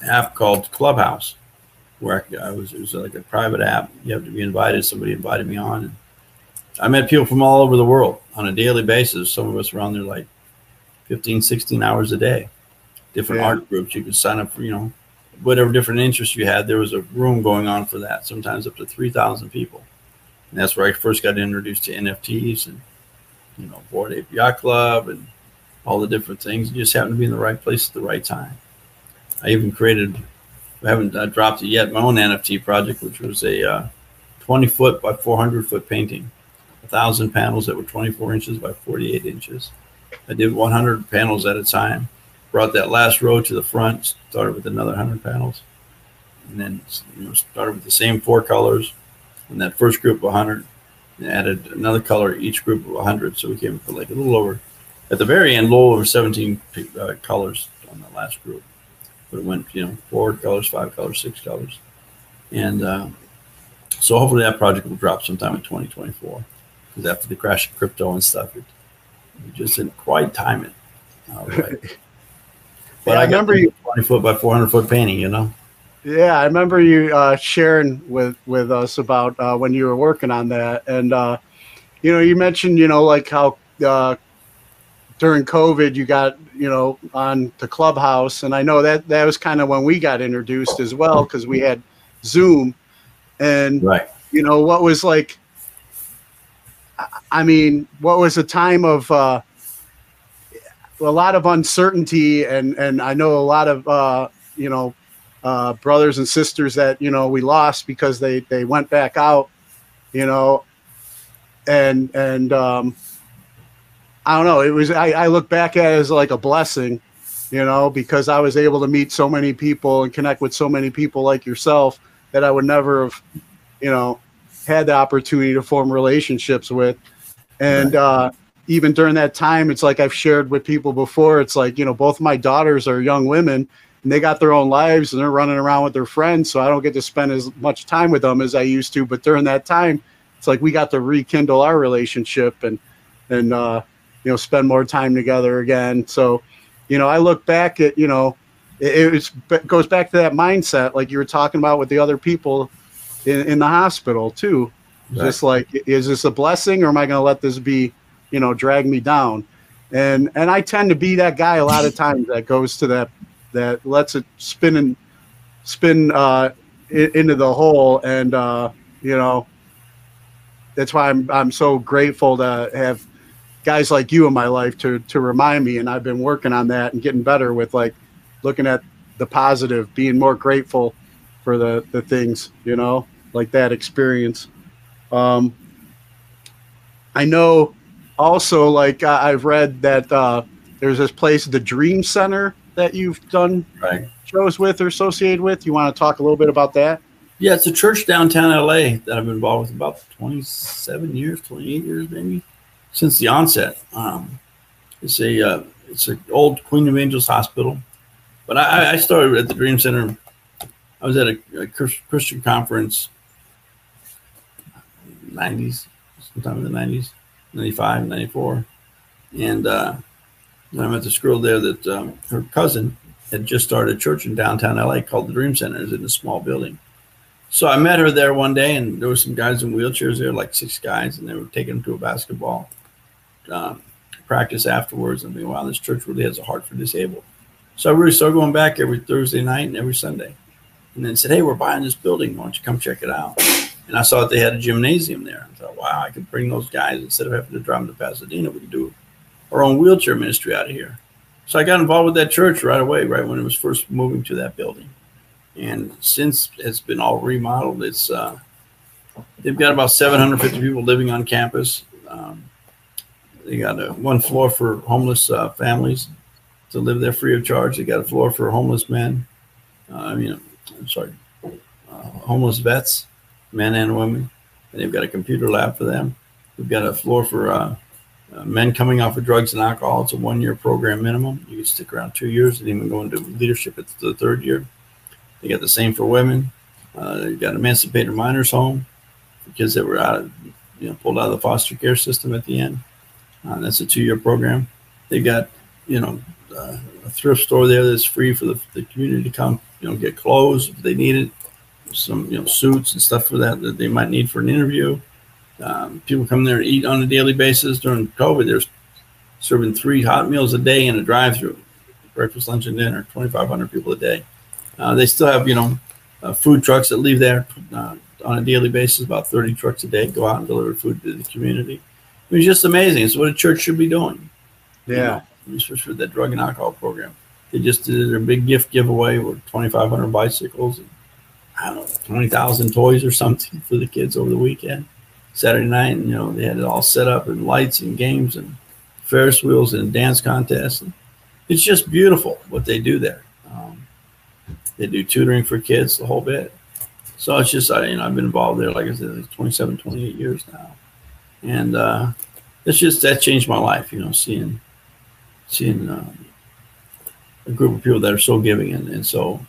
an app called Clubhouse where I, I was, it was like a private app. You have to be invited. Somebody invited me on. And I met people from all over the world on a daily basis. Some of us were on there like 15, 16 hours a day. Different Yeah. art groups. You could sign up for, you know, whatever different interests you had. There was a room going on for that, sometimes up to 3,000 people. And that's where I first got introduced to NFTs and, you know, Bored Ape Yacht Club and all the different things. You just happened to be in the right place at the right time. I even created, I haven't uh, dropped it yet, my own NFT project, which was a uh, 20 foot by 400 foot painting, a thousand panels that were 24 inches by 48 inches. I did 100 panels at a time. Brought that last row to the front, started with another 100 panels, and then you know started with the same four colors. And that first group of 100, and added another color each group of 100, so we came up with like a little over at the very end, a little over 17 uh, colors on the last group. But it went, you know, four colors, five colors, six colors. And uh, so hopefully that project will drop sometime in 2024. Because after the crash of crypto and stuff, it, we just didn't quite time it. Uh, right. but Yeah, I I, remember you- 20 foot by 400 foot painting, you know? Yeah, I remember you uh, sharing with with us about uh, when you were working on that, and uh, you know, you mentioned you know like how uh, during COVID you got you know on the clubhouse, and I know that that was kind of when we got introduced as well because we had Zoom, and Right. you know what was like. I- mean, what was a time of uh, a lot of uncertainty, and and I know a lot of uh, you know uh, brothers and sisters that you know we lost because they they went back out, you know, and and um, I don't know. It was I, I look back at it as like a blessing, you know, because I was able to meet so many people and connect with so many people like yourself that I would never have, you know, had the opportunity to form relationships with, and uh, even during that time, it's like I've shared with people before. It's like you know, both my daughters are young women and they got their own lives and they're running around with their friends. So I don't get to spend as much time with them as I used to. But during that time, it's like we got to rekindle our relationship and and uh, you know spend more time together again. So you know, I look back at you know, it, it goes back to that mindset like you were talking about with the other people in, in the hospital too. Right. Just like, is this a blessing or am I going to let this be, you know, drag me down? And and I tend to be that guy a lot of times that goes to that that lets it spin and spin uh, into the hole, and uh, you know that's why I'm I'm so grateful to have guys like you in my life to to remind me, and I've been working on that and getting better with like looking at the positive, being more grateful for the the things, you know, like that experience. Um, I know also like I've read that uh, there's this place, the Dream Center, that you've done Right. shows with or associated with. You want to talk a little bit about that? Yeah, it's a church downtown LA that I've been involved with about 27 years, 28 years maybe, since the onset. Um, it's a uh, it's an old Queen of Angels hospital, but I, I started at the Dream Center. I was at a, a Chris- Christian conference, 90s, sometime in the 90s, 95, 94, and uh, I met this girl there that um, her cousin had just started a church in downtown LA called the Dream Center. It's in a small building. So I met her there one day, and there were some guys in wheelchairs there, like six guys, and they were taking them to a basketball um, practice afterwards. And I'm wow, this church really has a heart for disabled. So I really started going back every Thursday night and every Sunday, and then said, hey, we're buying this building. Why don't you come check it out? And I saw that they had a gymnasium there. I thought, wow, I could bring those guys instead of having to drive them to Pasadena. We could do our own wheelchair ministry out of here. So I got involved with that church right away, right when it was first moving to that building and since it's been all remodeled, it's uh, they've got about 750 people living on campus. Um, they got a, one floor for homeless uh, families to live there free of charge. They got a floor for homeless men. Uh, I mean, I'm sorry, uh, homeless vets, men and women. And they've got a computer lab for them. We've got a floor for uh, men coming off of drugs and alcohol. It's a one-year program minimum. You can stick around two years and even go into leadership at the third year. They got the same for women. Uh, they've got emancipated minors home for kids that were out of, you know, pulled out of the foster care system at the end. Uh, that's a two-year program. They've got, you know, uh, a thrift store there that's free for the, the community to come, you know, get clothes if they need it, some, you know, suits and stuff for that that they might need for an interview. Um, people come there and eat on a daily basis. During COVID, there's serving three hot meals a day in a drive-through, breakfast, lunch, and dinner. 2,500 people a day. Uh, they still have, you know, uh, food trucks that leave there uh, on a daily basis. About 30 trucks a day go out and deliver food to the community. It was just amazing. It's what a church should be doing. you Yeah. know, especially for that drug and alcohol program. They just did their big gift giveaway with 2,500 bicycles and I don't know, 20,000 toys or something for the kids over the weekend. Saturday night, and, you know, they had it all set up and lights and games and Ferris wheels and dance contests. And it's just beautiful what they do there. Um, they do tutoring for kids, the whole bit. So it's just, I, you know, I've been involved there, like I said, like 27, 28 years now. And uh, it's just, that changed my life, you know, seeing seeing um, a group of people that are so giving and, and so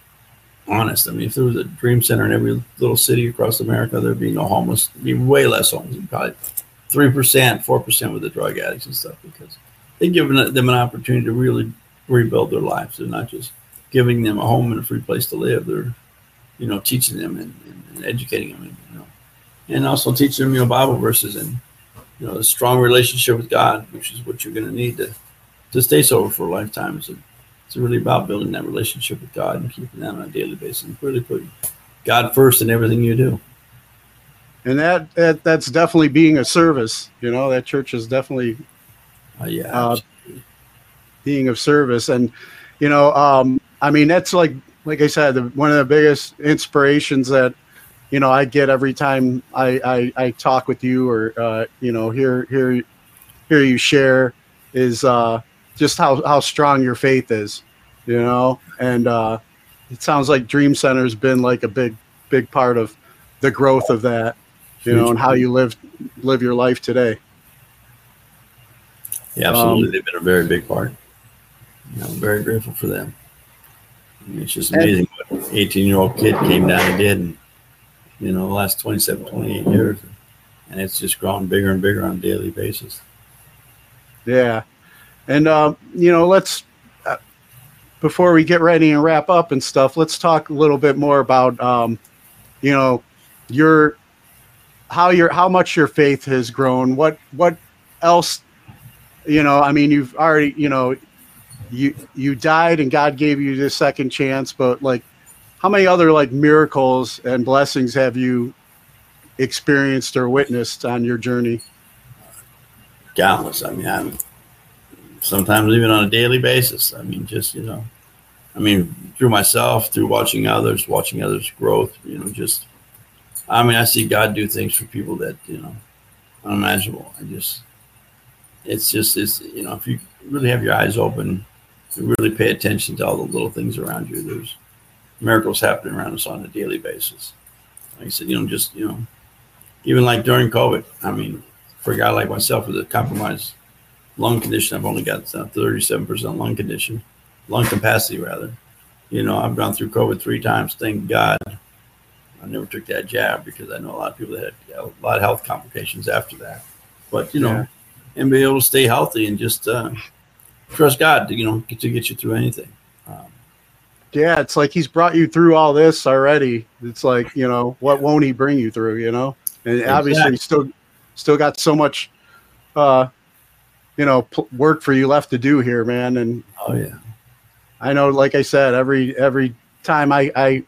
honest. I mean, if there was a dream center in every little city across America, there'd be no homeless, there'd be way less homeless, probably three percent, four percent with the drug addicts and stuff, because they give them an opportunity to really rebuild their lives. They're not just giving them a home and a free place to live. They're, you know, teaching them and, and, and educating them, and, you know, and also teaching them, you know, Bible verses and, you know, a strong relationship with God, which is what you're going to need to, to stay sober for a lifetime. So it's really about building that relationship with God and keeping that on a daily basis and really putting God first in everything you do. And that, that that's definitely being a service. You know, that church is definitely uh, yeah, uh, being of service. And you know, um, I mean, that's like like I said, the, one of the biggest inspirations that you know I get every time I I, I talk with you or uh, you know hear hear hear you share is uh, just how how strong your faith is, you know, and uh, it sounds like Dream Center has been like a big big part of the growth of that, you know, and how you live live your life today. Yeah, absolutely. Um, They've been a very big part. You know, I'm very grateful for them. I mean, it's just amazing and, what 18 year old kid came down and did, and, you know, the last 27, 28 years. And it's just grown bigger and bigger on a daily basis. Yeah. And uh, you know, let's uh, before we get ready and wrap up and stuff, let's talk a little bit more about um, you know your how your how much your faith has grown. What what else? You know, I mean, you've already you know you you died and God gave you this second chance, but like, how many other like miracles and blessings have you experienced or witnessed on your journey? Countless. I mean, I'm sometimes even on a daily basis. I mean, just, you know, I mean, through myself, through watching others, watching others' growth, you know, just, I mean, I see God do things for people that, you know, unimaginable. I just, it's just, it's, you know, if you really have your eyes open, you really pay attention to all the little things around you, there's miracles happening around us on a daily basis. Like I said, you know, just, you know, even like during COVID, I mean, for a guy like myself with a compromised lung condition. I've only got 37% uh, lung condition, lung capacity rather. You know, I've gone through COVID three times. Thank God I never took that jab because I know a lot of people that had a lot of health complications after that. But, you know, yeah. and be able to stay healthy and just uh, trust God to, you know, get to get you through anything. Yeah, it's like he's brought you through all this already. It's like, you know, what won't he bring you through, you know? And exactly. obviously still still got so much uh you know p- work for you left to do here, man. And oh yeah, I know. Like I said, every every time I I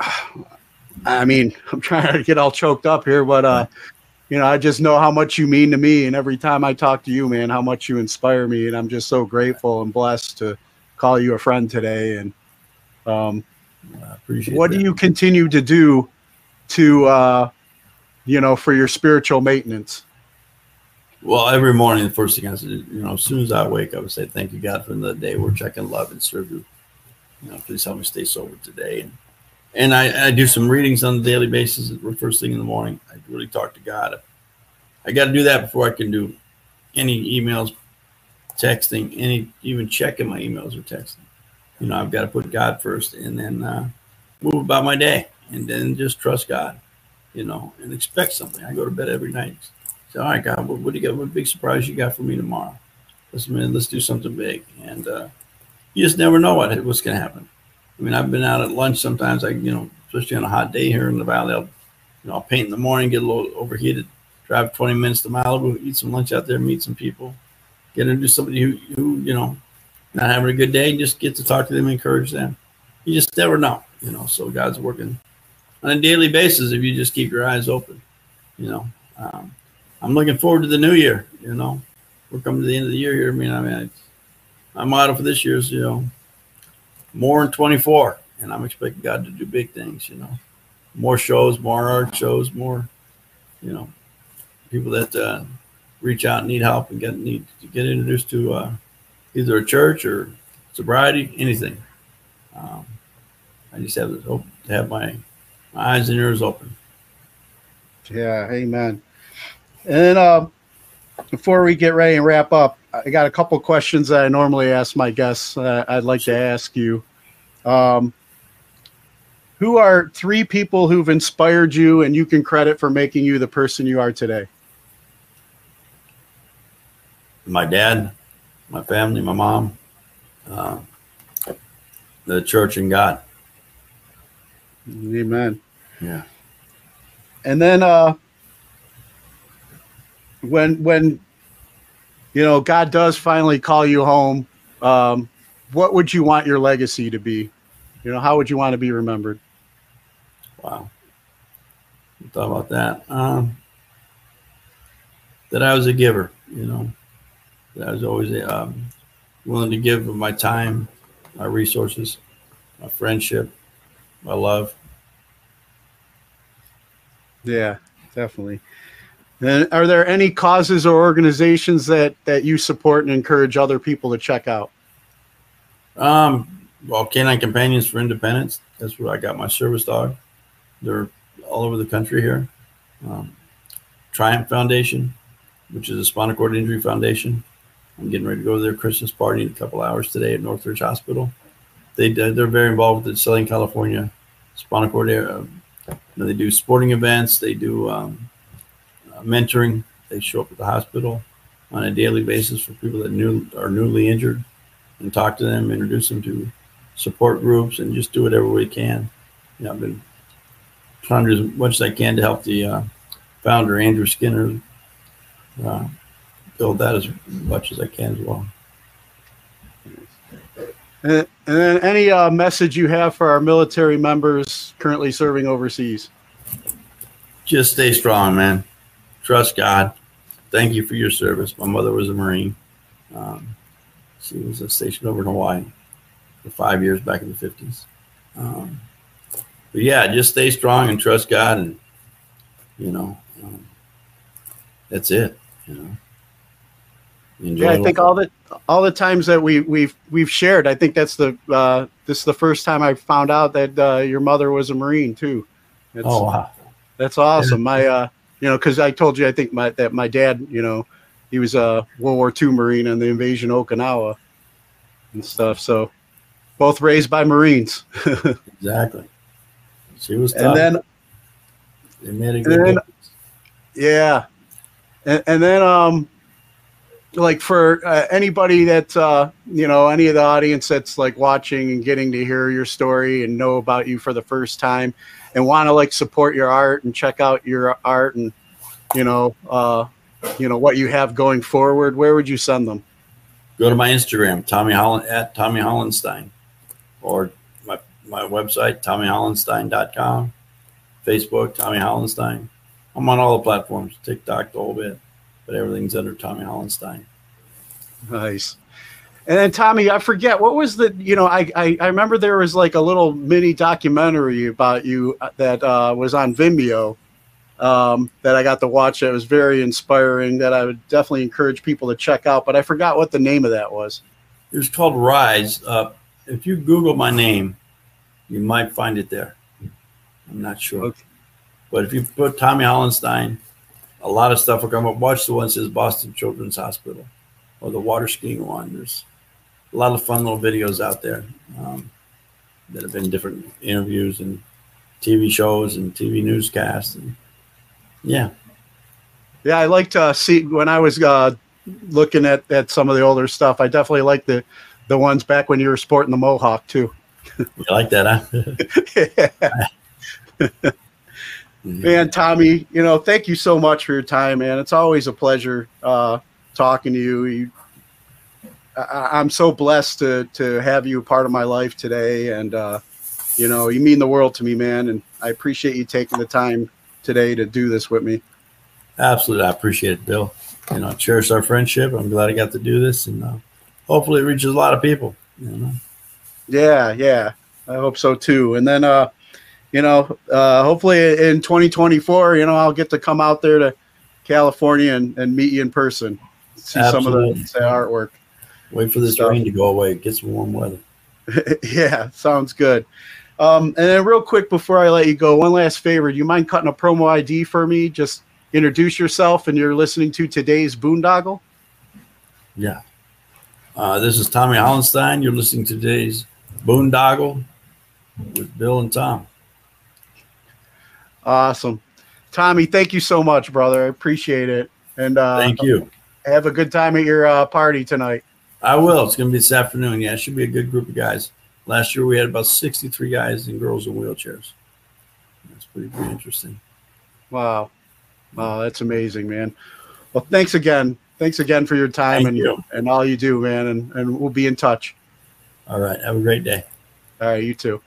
I mean, I'm trying to get all choked up here, but uh, you know, I just know how much you mean to me, and every time I talk to you, man, how much you inspire me, and I'm just so grateful and blessed to call you a friend today. And um, what that. do you continue to do to, uh, you know, for your spiritual maintenance? Well, every morning, the first thing I said, you know, as soon as I wake, up, I would say, "Thank you, God, for another day we're checking love and serve you." You know, please help me stay sober today. And and I, I do some readings on a daily basis. First thing in the morning, I really talk to God. I got to do that before I can do any emails, texting, any even checking my emails or texting. You know, I've got to put God first, and then uh, move about my day, and then just trust God. You know, and expect something. I go to bed every night Say, all right, God, what, what do you got? What big surprise you got for me tomorrow? Let's man, let's do something big. And uh, you just never know what what's going to happen. I mean, I've been out at lunch sometimes. I, you know, especially on a hot day here in the valley, I'll, you know, I'll paint in the morning, get a little overheated, drive 20 minutes to Malibu, eat some lunch out there, meet some people, get into somebody who, who, you know, not having a good day, just get to talk to them, encourage them. You just never know, you know. So God's working on a daily basis if you just keep your eyes open, you know. Um, I'm looking forward to the new year. You know, we're coming to the end of the year here. I mean, I mean, I, my motto for this year is, you know, more in 24, and I'm expecting God to do big things. You know, more shows, more art shows, more, you know, people that uh, reach out and need help and get need to get introduced to uh, either a church or sobriety, anything. Um, I just have to hope to have my, my eyes and ears open. Yeah, amen. And uh, before we get ready and wrap up, I got a couple questions that I normally ask my guests. Uh, I'd like to ask you. Um, who are three people who've inspired you and you can credit for making you the person you are today? My dad, my family, my mom, uh, the church and God. Amen. Yeah. And then uh when when you know God does finally call you home, um, what would you want your legacy to be? You know, how would you want to be remembered? Wow. Thought about that. Um, that I was a giver, you know. I was always um, willing to give of my time, my resources, my friendship, my love. Yeah, definitely. And are there any causes or organizations that that you support and encourage other people to check out? Um, well, Canine Companions for Independence. That's where I got my service dog. They're all over the country here. Um, Triumph Foundation, which is a spinal cord injury foundation. I'm getting ready to go to their Christmas party in a couple hours today at Northridge Hospital. They they're very involved with the Southern California spinal cord area. They do sporting events. They do um, uh, mentoring. They show up at the hospital on a daily basis for people that new are newly injured, and talk to them, introduce them to support groups, and just do whatever we can. You know, I've been trying to do as much as I can to help the uh, founder Andrew Skinner uh, build that as much as I can as well. And, and then any uh, message you have for our military members currently serving overseas? Just stay strong, man. Trust God. Thank you for your service. My mother was a Marine. Um, she was stationed over in Hawaii for five years back in the 50s. Um, but yeah, just stay strong and trust God, and you know, um, that's it. You know. Enjoy yeah, I think all the all the times that we we've we've shared, I think that's the uh, this is the first time I found out that uh, your mother was a Marine too. It's, oh wow, that's awesome. My uh, you know, because I told you I think my that my dad, you know, he was a World War II Marine in the invasion of Okinawa and stuff. So both raised by Marines. exactly. She was tough. And then they made a good then, Yeah. And, and then um like for uh, anybody that uh, you know any of the audience that's like watching and getting to hear your story and know about you for the first time and want to like support your art and check out your art and you know uh, you know what you have going forward where would you send them? Go to my instagram tommy holland at tommy hollenstein or my, my website tommyhollenstein.com facebook tommy hollenstein. I'm on all the platforms tiktok the whole bit but everything's under Tommy Hollenstein. Nice. And then Tommy, I forget what was the you know I, I, I remember there was like a little mini documentary about you uh, that uh, was on Vimeo um, that I got to watch. It was very inspiring. That I would definitely encourage people to check out. But I forgot what the name of that was. It was called Rise. Uh, if you Google my name, you might find it there. I'm not sure, okay. but if you put Tommy Hollenstein a lot of stuff will come up. Watch the one that says Boston Children's Hospital or the water skiing one. There's a lot of fun little videos out there um, that have been different interviews and TV shows and TV newscasts. And yeah. Yeah, I like to see when I was uh, looking at, at some of the older stuff. I definitely like the the ones back when you were sporting the mohawk too. you like that, huh? Man, Tommy, you know, thank you so much for your time, man. It's always a pleasure uh, talking to you. you I, am so blessed to to have you a part of my life today, and uh, you know, you mean the world to me, man. And I appreciate you taking the time today to do this with me. Absolutely, I appreciate it, Bill. You know, cherish our friendship. I'm glad I got to do this, and uh, hopefully, it reaches a lot of people. You know. Yeah, yeah, I hope so too. And then, uh, you know, uh, hopefully in 2024, you know, I'll get to come out there to California and, and meet you in person, see Absolutely. some of the, artwork. Wait for this stuff. rain to go away. Get some warm weather. yeah, sounds good. Um, and then, real quick before I let you go, one last favor. Do you mind cutting a promo ID for me? Just introduce yourself, and you're listening to today's Boondoggle. Yeah. Uh, this is Tommy Hollenstein. You're listening to today's Boondoggle with Bill and Tom. Awesome. Tommy, thank you so much, brother. I appreciate it. And uh, Thank you. have a good time at your uh, party tonight. I will. It's going to be this afternoon. Yeah, it should be a good group of guys. Last year we had about 63 guys and girls in wheelchairs. That's pretty, pretty interesting. Wow. Wow, that's amazing, man. Well, thanks again. Thanks again for your time Thank and, you. and all you do, man. And, and we'll be in touch. All right. Have a great day. All right, you too.